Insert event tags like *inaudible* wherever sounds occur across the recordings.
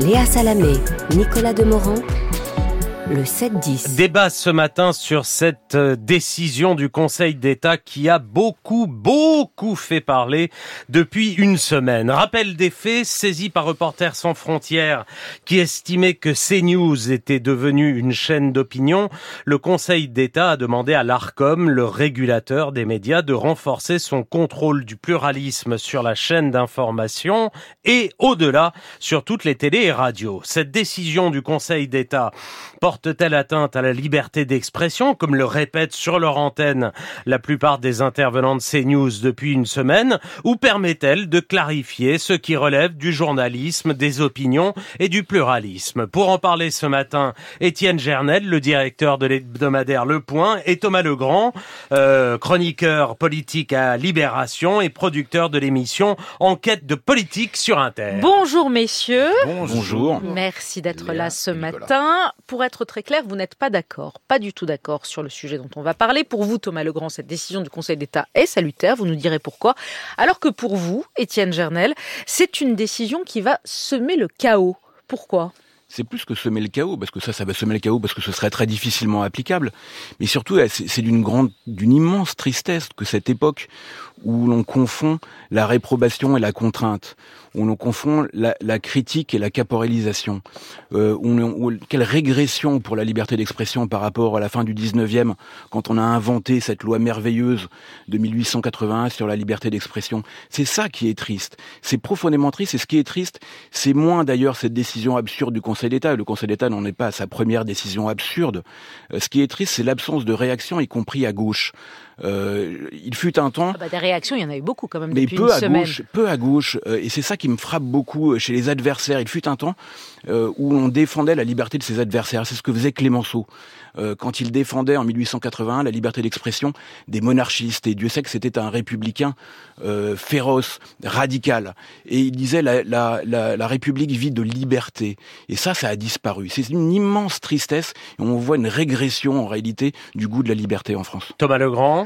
Léa Salamé, Nicolas Demorand le 7-10. Débat ce matin sur cette euh, décision du Conseil d'État qui a beaucoup, beaucoup fait parler depuis une semaine. Rappel des faits, saisi par Reporters sans frontières qui estimait que CNews était devenu une chaîne d'opinion, le Conseil d'État a demandé à l'ARCOM, le régulateur des médias, de renforcer son contrôle du pluralisme sur la chaîne d'information et au-delà sur toutes les télés et radios. Cette décision du Conseil d'État porte-t-elle atteinte à la liberté d'expression, comme le répètent sur leur antenne la plupart des intervenants de CNews depuis une semaine, ou permet-elle de clarifier ce qui relève du journalisme, des opinions et du pluralisme? Pour en parler ce matin, Étienne Gernel, le directeur de l'hebdomadaire Le Point, et Thomas Legrand, euh, chroniqueur politique à Libération et producteur de l'émission Enquête de politique sur Inter. Bonjour messieurs. Bonjour. Merci d'être là ce matin. Pour être très clair, vous n'êtes pas d'accord, pas du tout d'accord sur le sujet dont on va parler. Pour vous, Thomas Legrand, cette décision du Conseil d'État est salutaire, vous nous direz pourquoi. Alors que pour vous, Étienne Gernel, c'est une décision qui va semer le chaos. Pourquoi? C'est plus que semer le chaos, parce que ça, ça va semer le chaos, parce que ce serait très difficilement applicable. Mais surtout, c'est d'une grande, d'une immense tristesse que cette époque où l'on confond la réprobation et la contrainte, où l'on confond la, critique et la caporalisation, euh, où, quelle régression pour la liberté d'expression par rapport à la fin du 19e, quand on a inventé cette loi merveilleuse de 1881 sur la liberté d'expression. C'est ça qui est triste. C'est profondément triste, et ce qui est triste, c'est moins d'ailleurs cette décision absurde du Conseil Le Conseil d'État n'en est pas à sa première décision absurde. Euh, ce qui est triste, c'est l'absence de réaction, y compris à gauche. Euh, il fut un temps. Ah bah des réactions, il y en a eu beaucoup quand même mais depuis peu à Gauche, peu à gauche, euh, et c'est ça qui me frappe beaucoup euh, chez les adversaires. Il fut un temps euh, où on défendait la liberté de ses adversaires. C'est ce que faisait Clémenceau quand il défendait en 1881 la liberté d'expression des monarchistes. Et Dieu sait que c'était un républicain féroce, radical. Et il disait la, la, la, la, République vit de liberté. Et ça, ça a disparu. C'est une immense tristesse. Et on voit une régression en réalité du goût de la liberté en France. Thomas Legrand.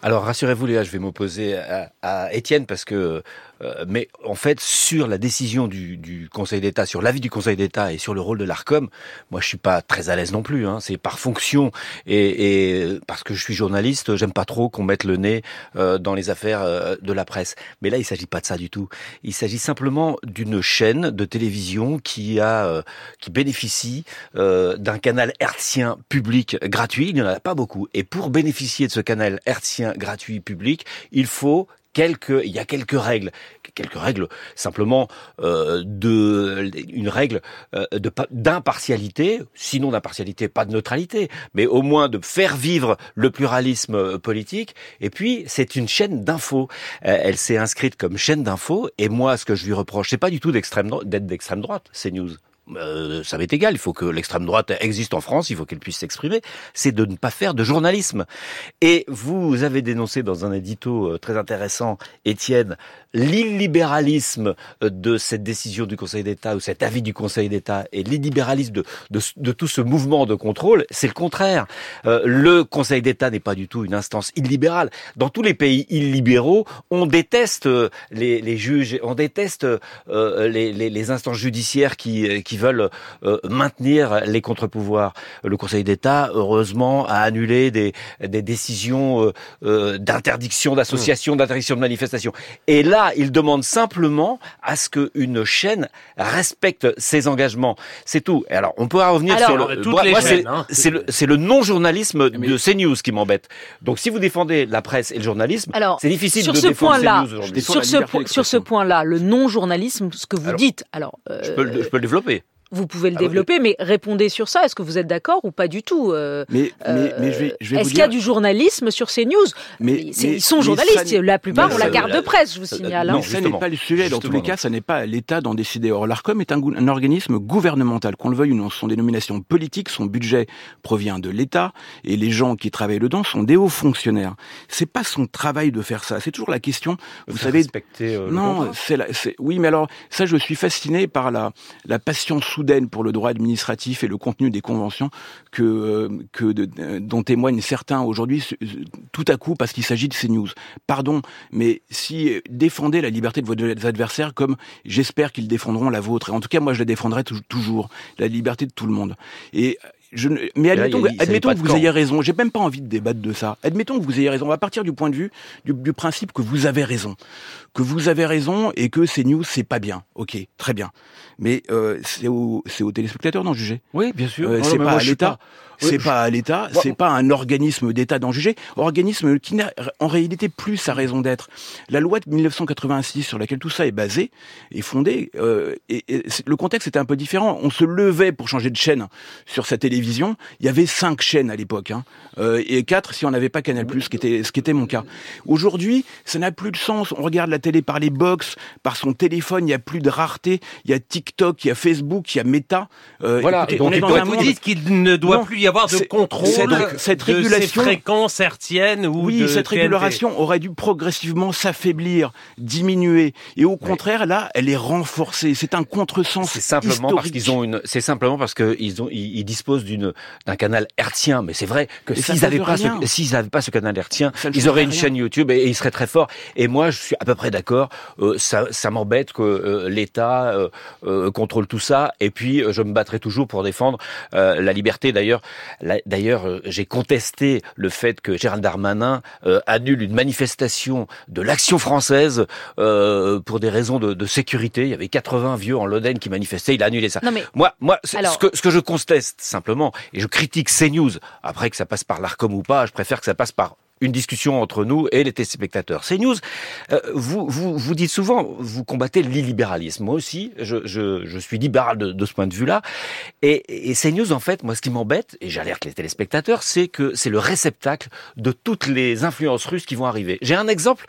Alors rassurez-vous Léa, je vais m'opposer à, Étienne parce que, euh, mais en fait sur la décision du, du Conseil d'État, sur l'avis du Conseil d'État et sur le rôle de l'Arcom, moi je suis pas très à l'aise non plus. Hein. C'est par fonction et, et, parce que je suis journaliste, j'aime pas trop qu'on mette le nez euh, dans les affaires euh, de la presse. Mais là il s'agit pas de ça du tout. Il s'agit simplement d'une chaîne de télévision qui a, qui bénéficie d'un canal hertzien public gratuit. Il n'y en a pas beaucoup. Et pour bénéficier de ce canal hertzien gratuit public, il faut quelques, il y a quelques règles, quelques règles simplement euh, de une règle euh, de d'impartialité, sinon d'impartialité, pas de neutralité, mais au moins de faire vivre le pluralisme euh, politique. Et puis c'est une chaîne d'infos. elle s'est inscrite comme chaîne d'infos. Et moi, ce que je lui reproche, c'est pas du tout d'être d'extrême droite, c'est news euh, ça m'est égal, il faut que l'extrême droite existe en France, il faut qu'elle puisse s'exprimer, c'est de ne pas faire de journalisme. Et vous avez dénoncé dans un édito euh, très intéressant, Étienne, l'illibéralisme euh, de cette décision du Conseil d'État ou cet avis du Conseil d'État et l'illibéralisme de, tout ce mouvement de contrôle, c'est le contraire. Le Conseil d'État n'est pas du tout une instance illibérale. Dans tous les pays illibéraux, on déteste les, les juges, on déteste les, instances judiciaires qui, qui veulent euh, maintenir les contre-pouvoirs. Le Conseil d'État, heureusement, a annulé des, des décisions euh, euh, d'interdiction d'association, d'interdiction de manifestation. Et là, il demande simplement à ce qu'une chaîne respecte ses engagements. C'est tout. Et alors, on peut revenir sur le... Moi, hein. c'est le, le non-journalisme de CNews qui m'embête. Donc, si vous défendez la presse et le journalisme, c'est difficile sur de ce défendre point-là, CNews Sur ce, sur ce point-là, le non-journalisme, ce que vous dites, alors... je, peux, je peux le développer. Vous pouvez le ah développer, mais répondez sur ça. Est-ce que vous êtes d'accord ou pas du tout euh, Mais, mais, mais je vais, je vais Est-ce qu'il y a du journalisme sur ces news? Mais, Ils sont journalistes. La plupart ont la carte de presse, je vous signale. Non, hein. ça n'est pas le sujet. Dans tous les cas, ça n'est pas l'État d'en décider. Or, l'ARCOM est un, un, organisme gouvernemental, qu'on le veuille ou non. Son dénomination politique, son budget provient de l'État, et les gens qui travaillent dedans sont des hauts fonctionnaires. C'est pas son travail de faire ça. C'est toujours la question. Vous, savez, respecter, euh, non, c'est oui, mais alors ça, je suis fasciné par la la passion soudaine pour le droit administratif et le contenu des conventions que, euh, que dont témoignent certains aujourd'hui tout à coup parce qu'il s'agit de ces news. Pardon, mais si défendez la liberté de vos adversaires comme j'espère qu'ils défendront la vôtre, et en tout cas moi je la défendrai toujours, la liberté de tout le monde. Et je mais admettons, admettons que vous ayez raison. J'ai même pas envie de débattre de ça. Admettons que vous ayez raison. On va partir du point de vue du, du principe que vous avez raison, que vous avez raison et que ces news c'est pas bien. Ok, très bien. Mais euh, c'est aux, aux téléspectateurs d'en juger. Oui, bien sûr. Euh, c'est pas à l'État. C'est pas à l'État, c'est pas un organisme d'État d'en juger, organisme qui n'a en réalité plus sa raison d'être. La loi de 1986 sur laquelle tout ça est basé est fondée, euh, et, le contexte était un peu différent. On se levait pour changer de chaîne sur sa télévision. Il y avait cinq chaînes à l'époque, hein, euh, et quatre si on n'avait pas Canal+, ce qui était ce qui était mon cas. Aujourd'hui, ça n'a plus de sens. On regarde la télé par les box, par son téléphone. Il y a plus de rareté. Il y a TikTok, il y a Facebook, il y a Meta. Euh, voilà. Écoutez, on est dans un vous dites qu'il ne doit plus y avoir de contrôle cette, de régulation, ces fréquences hertziennes ou Oui, cette régulation aurait dû progressivement s'affaiblir, diminuer. Et au contraire, là, elle est renforcée. C'est un contresens C'est simplement parce qu'ils ont une. C'est simplement parce qu'ils ont, ils, disposent d'une d'un canal hertzien. Mais c'est vrai que s'ils n'avaient pas, ce, s'ils n'avaient pas ce canal hertzien, ils auraient une chaîne YouTube et, ils seraient très forts. Et moi, je suis à peu près d'accord. Euh, ça, ça m'embête que euh, l'État euh, contrôle tout ça. Et puis, je me battrai toujours pour défendre la liberté. D'ailleurs, D'ailleurs, euh, j'ai contesté le fait que Gérald Darmanin euh, annule une manifestation de l'action française euh, pour des raisons de, sécurité. Il y avait 80 vieux en Loden qui manifestaient. Il a annulé ça. Moi, moi, ce, que, ce que je conteste simplement, et je critique CNews, après que ça passe par l'Arcom ou pas, je préfère que ça passe par une discussion entre nous et les téléspectateurs. CNews, euh, vous, vous, vous dites souvent, vous combattez l'illibéralisme. Moi aussi, je, je, je suis libéral de, de, ce point de vue-là. Et, et CNews, en fait, moi, ce qui m'embête, et j'alerte les téléspectateurs, c'est que c'est le réceptacle de toutes les influences russes qui vont arriver. J'ai un exemple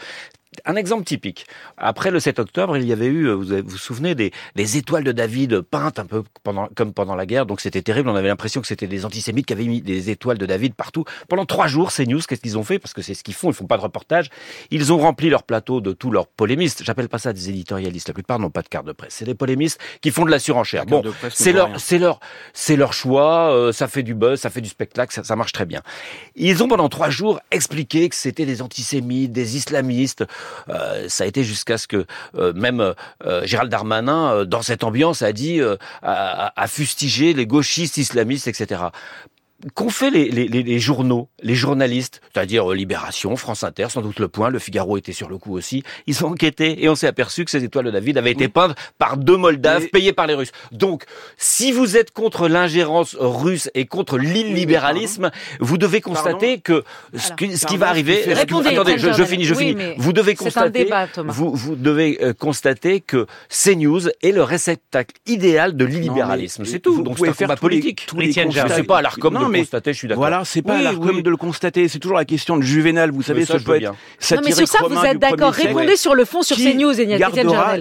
un exemple typique. Après le 7 octobre, il y avait eu, vous vous, souvenez, des les étoiles de David peintes un peu pendant, comme pendant la guerre. Donc c'était terrible. On avait l'impression que c'était des antisémites qui avaient mis des étoiles de David partout. Pendant trois jours, ces news, qu'est-ce qu'ils ont fait? Parce que c'est ce qu'ils font. Ils font pas de reportage. Ils ont rempli leur plateau de tous leurs polémistes. J'appelle pas ça des éditorialistes. La plupart n'ont pas de carte de presse. C'est des polémistes qui font de la surenchère. Bon, c'est leur, c'est leur, c'est leur choix. Euh, ça fait du buzz, ça fait du spectacle, ça, ça marche très bien. Ils ont pendant trois jours expliqué que c'était des antisémites, des islamistes. Euh, ça a été jusqu'à ce que euh, même euh, Gérald Darmanin, dans cette ambiance, a dit, a, a fustigé les gauchistes islamistes, etc qu'ont fait les, les, les, journaux, les journalistes, c'est-à-dire euh, Libération, France Inter, sans doute Le Point, Le Figaro était sur le coup aussi. Ils ont enquêté et on s'est aperçu que ces étoiles de David avaient été peintes par deux Moldaves payés par les Russes. Donc, si vous êtes contre l'ingérence russe et contre l'illibéralisme, vous devez constater que ce, qui va arriver. Répondez, attendez, je, finis, je finis. Vous devez constater. Débat, vous, vous devez euh, constater que CNews est le réceptacle idéal de l'illibéralisme. C'est tout. Donc c'est un combat politique. Tous les, tous les je sais pas à mais constater, je suis d'accord. Voilà, c'est pas oui, de le constater, c'est toujours la question de Juvenal, vous savez, ça, peut être Non mais sur ça vous êtes d'accord, répondez sur le fond sur ces news et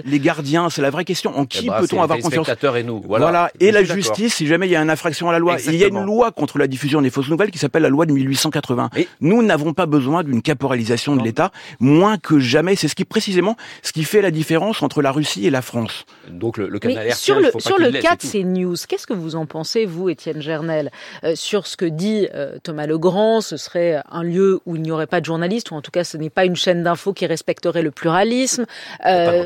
Les gardiens, c'est la vraie question. En qui eh ben, peut-on avoir confiance et nous. Voilà. Et la justice, si jamais il y a une infraction à la loi. Il y a une loi contre la diffusion des fausses nouvelles qui s'appelle la loi de 1880. Nous n'avons pas besoin d'une caporalisation de l'État, moins que jamais. C'est ce qui précisément ce qui fait la différence entre la Russie et la France. Donc le, canal sur le sur le cas de ces news, qu'est-ce que vous en pensez vous, Étienne Gernel, euh, sur ce que dit euh, Thomas Legrand, ce serait un lieu où il n'y aurait pas de journalistes, ou en tout cas ce n'est pas une chaîne d'infos qui respecterait le pluralisme. Euh,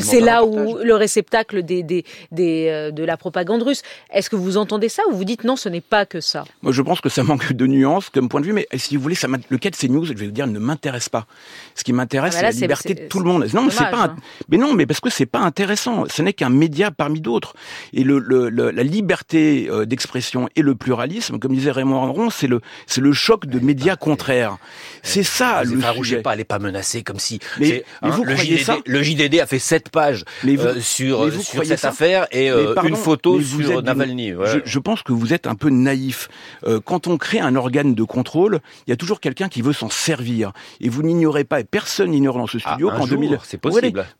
c'est là où le réceptacle des, des, des, euh, de la propagande russe. Est-ce que vous entendez ça ou vous dites non, ce n'est pas que ça? Moi je pense que ça manque de nuances comme point de vue, mais si vous voulez, ça le cas de ces news, je vais vous dire, ne m'intéresse pas. Ce qui m'intéresse, ah c'est la liberté de tout le monde. Non, c'est pas. Hein. Mais non, mais parce que c'est pas intéressant. Ce n'est qu'un média parmi d'autres. Et le, le, la liberté d'expression et le pluralisme, comme disait Raymond Aron, c'est le c'est le choc de médias contraires. C'est ça le sujet. pas, elle est pas menacée comme si. Mais, hein, vous le JDD, ça le JDD a fait sept pages euh, sur sur cette affaire et euh, une photo sur Navalny. Je, pense que vous êtes un peu naïf. Euh, quand on crée un organe de contrôle, il y a toujours quelqu'un qui veut s'en servir. Et vous n'ignorez pas, et personne n'ignore dans ce ah, studio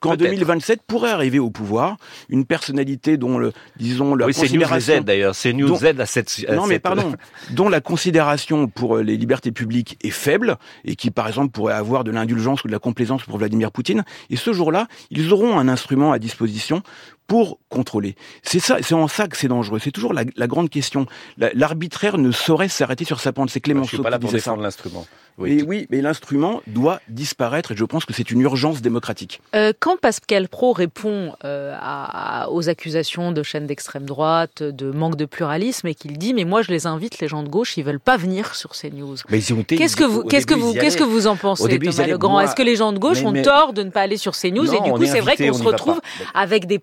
qu'en 2027 pourrait arriver au pouvoir une personnalité dont le disons la oui, considération. C'est News Z d'ailleurs. C'est News Z à cette. non mais pardon. Dont la considération pour euh, les libertés publiques est faible et qui, par exemple, pourrait avoir de l'indulgence ou de la complaisance pour Vladimir Poutine. Et ce jour-là, ils auront un instrument à disposition pour contrôler. C'est ça, c'est en ça que c'est dangereux. C'est toujours la, grande question. L'arbitraire ne saurait s'arrêter sur sa pente. C'est Clémenceau Je suis pas là pour défendre l'instrument. Oui, oui, mais l'instrument doit disparaître et je pense que c'est une urgence démocratique. Euh, quand Pascal Pro répond euh, à, aux accusations de chaînes d'extrême droite, de manque de pluralisme, et qu'il dit mais moi je les invite, les gens de gauche, ils veulent pas venir sur ces news. Qu'est-ce que vous, qu'est-ce que vous, qu'est-ce que vous en pensez, Thomas Legrand? Est-ce que les gens de gauche ont tort de ne pas aller sur ces news? Et du coup, c'est vrai qu'on se retrouve avec des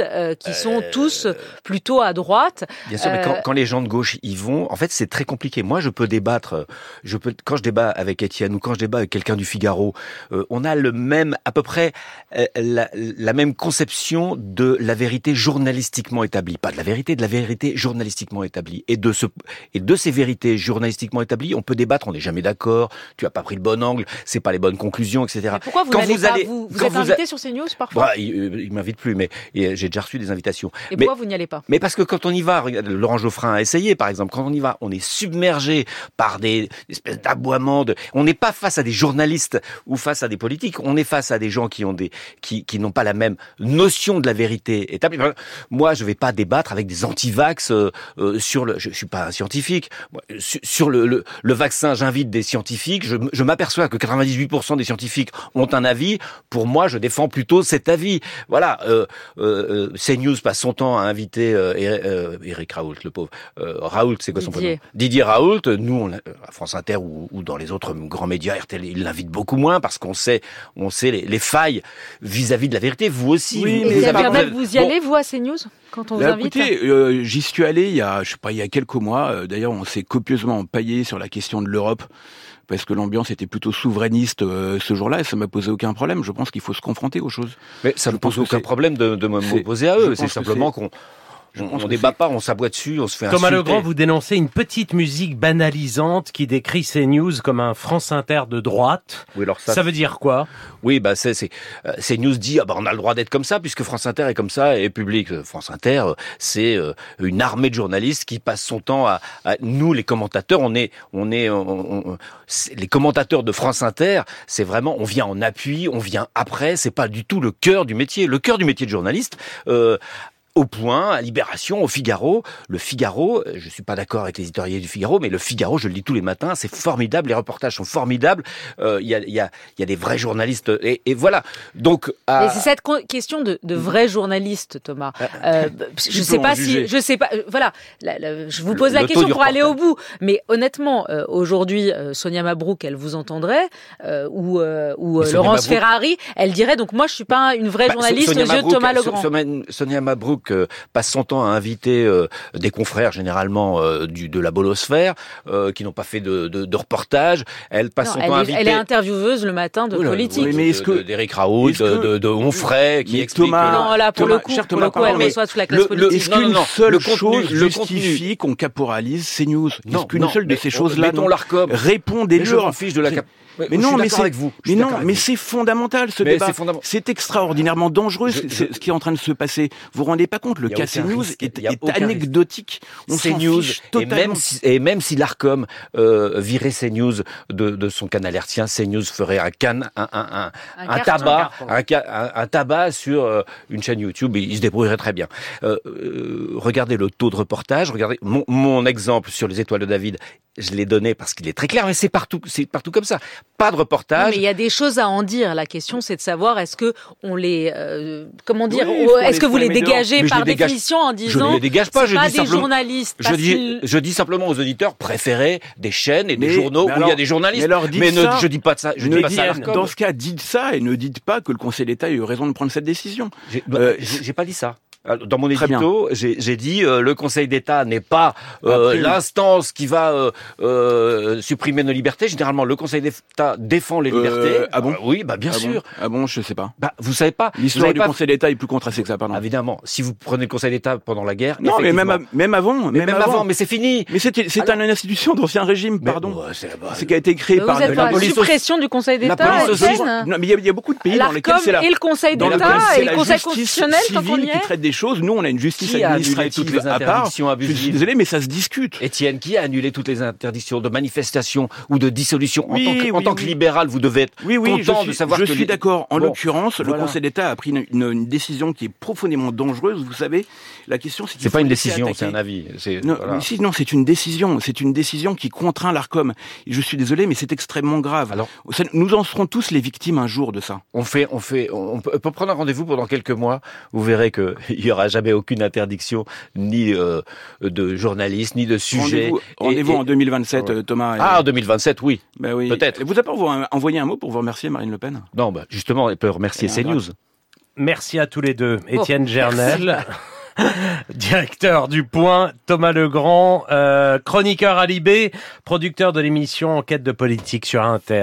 euh, qui sont tous plutôt à droite. Bien sûr, mais quand, quand, les gens de gauche y vont, en fait, c'est très compliqué. Moi, je peux débattre, je peux quand je débat avec Étienne ou quand je débat avec quelqu'un du Figaro, euh, on a le même, à peu près euh, la, la, même conception de la vérité journalistiquement établie, pas de la vérité, de la vérité journalistiquement établie. Et de ce et de ces vérités journalistiquement établies, on peut débattre, on n'est jamais d'accord. Tu as pas pris le bon angle, c'est pas les bonnes conclusions, etc. Mais pourquoi vous quand vous allez, vous, vous êtes invité sur ces news parfois? Bah, Il, il m'invite plus, mais j'ai déjà reçu des invitations. Et pourquoi vous n'y allez pas Mais parce que quand on y va, Laurent Geoffrin a essayé, par exemple, quand on y va, on est submergé par des espèces d'aboiements. De... On n'est pas face à des journalistes ou face à des politiques. On est face à des gens qui ont des qui, qui n'ont pas la même notion de la vérité établie. Moi, je vais pas débattre avec des anti-vax euh, euh, sur le. Je, suis pas un scientifique. Sur, le, le, le, vaccin, j'invite des scientifiques. Je, je m'aperçois que 98% des scientifiques ont un avis. Pour moi, je défends plutôt cet avis. Voilà. Euh, euh, CNews passe son temps à inviter euh, Eric Raoult, le pauvre. Raoult, c'est quoi son prénom Didier Raoult. Nous, on, à France Inter ou, ou dans les autres grands médias, RTL, il l'invite beaucoup moins parce qu'on sait, on sait les, les failles vis-à-vis de la vérité. Vous aussi. Oui, vous, mais vous, vous y allez, vous, à CNews quand on vous invite Écoutez, euh, j'y suis allé il y a, je sais pas, il y a quelques mois. Euh, d'ailleurs, on s'est copieusement empaillé sur la question de l'Europe parce que l'ambiance était plutôt souverainiste euh, ce jour-là et ça m'a posé aucun problème. Je pense qu'il faut se confronter aux choses. Mais ça ne pose aucun problème de, de m'opposer à eux. C'est simplement qu'on on ne débat pas, on s'aboie dessus, on se fait Thomas Legrand, vous dénoncez une petite musique banalisante qui décrit ces news comme un France Inter de droite. Oui, alors ça, ça veut dire quoi? Oui, bah c'est c'est euh, news dit ah bah on a le droit d'être comme ça puisque France Inter est comme ça et public. Euh, France Inter, euh, c'est une armée de journalistes qui passe son temps à, nous les commentateurs. On est on est les commentateurs de France Inter. C'est vraiment on vient en appui, on vient après. C'est pas du tout le cœur du métier. Le cœur du métier de journaliste. Euh, au point, à Libération, au Figaro. Le Figaro, euh, je suis pas d'accord avec les éditoriaux du Figaro, mais le Figaro, je le dis tous les matins, c'est formidable, les reportages sont formidables. Euh, il y, a, y, a, y, a, des vrais journalistes, et, et voilà. Donc, c'est cette question de, de vrais journalistes, Thomas. Euh, euh je sais pas si, je sais pas. Voilà, je vous pose la question pour aller au bout. Mais honnêtement, aujourd'hui, Sonia Mabrouk, elle vous entendrait, ou, ou Laurence Ferrari, elle dirait donc moi, je suis pas une vraie bah, journaliste aux yeux de Thomas Legrand. Sonia Mabrouk passe son temps à inviter euh, des confrères généralement euh, du, de la bolosphère euh, qui n'ont pas fait de, de, de, reportage. Elle passe son temps à inviter. Elle est intervieweuse le matin de politique. Oui, mais est-ce que d'Éric Raoult, de, de, Onfray, qui explique. Thomas, non, là pour le coup, pour le coup, elle reçoit sous la classe politique. Est-ce qu'une seule chose justifie qu'on caporalise ces news Est-ce qu'une seule de ces choses-là répond des fiche de la mais, non, mais c'est avec vous. Mais non, mais c'est fondamental ce débat. C'est extraordinairement dangereux ce qui est en train de se passer. Vous vous rendez pas compte Le cas CNews est, est anecdotique. On CNews et même si, et même si l'Arcom euh, virait CNews de, de son canal hertien, CNews ferait un can, un, un, un, un, tabac, un, un, tabac sur euh, une chaîne YouTube. Et il se débrouillerait très bien. Euh, regardez le taux de reportage. Regardez mon, mon exemple sur les étoiles de David je l'ai donné parce qu'il est très clair, mais c'est partout, c'est partout comme ça. Pas de reportage. mais il y a des choses à en dire. La question, c'est de savoir est-ce que on les, euh, comment dire, est-ce que vous les dégagez par définition en disant je ne les dégage pas, je pas dis des journalistes. Je dis, je dis simplement aux auditeurs préférez des chaînes et des journaux où il y a des journalistes. Mais, mais ne, je dis pas de ça. Je dis pas ça. Dans ce cas, dites ça et ne dites pas que le Conseil d'État a eu raison de prendre cette décision. J'ai euh, pas dit ça. Dans mon édito, j'ai dit euh, le Conseil d'État n'est pas euh, l'instance qui va euh, euh, supprimer nos libertés. Généralement, le Conseil d'État défend les libertés. ah bon Oui, bah bien ah sûr. Bon ah bon, je sais pas. Bah vous savez pas. L'histoire du Conseil d'État est plus contrastée que ça, pardon. Évidemment, si vous prenez le Conseil d'État pendant la guerre. Non, mais même même avant, mais même, avant. mais c'est fini. Mais c'est c'est une institution d'ancien régime, pardon. C'est qui a été créé par la suppression du Conseil d'État. Non, mais il y, a beaucoup de pays dans lesquels c'est la et le Conseil d'État et le Conseil constitutionnel quand on y est. choses. Nous, on a une justice Qui administrative toutes les à part. interdictions Je suis abusives désolé, mais ça se discute. Étienne, qui a annulé toutes les interdictions de manifestation ou de dissolution En tant que, en oui, tant que oui. libéral, vous devez être Oui, oui, je content suis, de savoir je que suis les- d'accord. En Bon, l'occurrence, le. Conseil d'État a pris une, une- une décision qui est profondément dangereuse. Vous savez, la question, c'est C'est pas une décision, c'est un avis. Non, voilà. mais si, non, c'est une décision. C'est une décision qui contraint l'Arcom. Je suis désolé, mais c'est extrêmement grave. Alors- nous en serons tous les victimes un jour de ça. On fait, on fait, on peut prendre un rendez-vous pendant quelques mois. Vous verrez que il y aura jamais aucune interdiction, ni euh, de journalistes, ni de sujets. Rendez-vous Et- rendez-vous et- en 2027, Ouais. euh, Thomas. et- Ah, en 2027, oui. Ben oui. peut-être. Vous avez pas envo- envoyé un mot pour vous remercier, Marine Le Pen? Non, bah, justement, elle peut remercier CNews. Merci à tous les deux. Oh, Étienne Gernel, *laughs* *laughs* directeur du Point, Thomas Legrand, euh, chroniqueur à Libé, producteur de l'émission Enquête de politique sur Inter.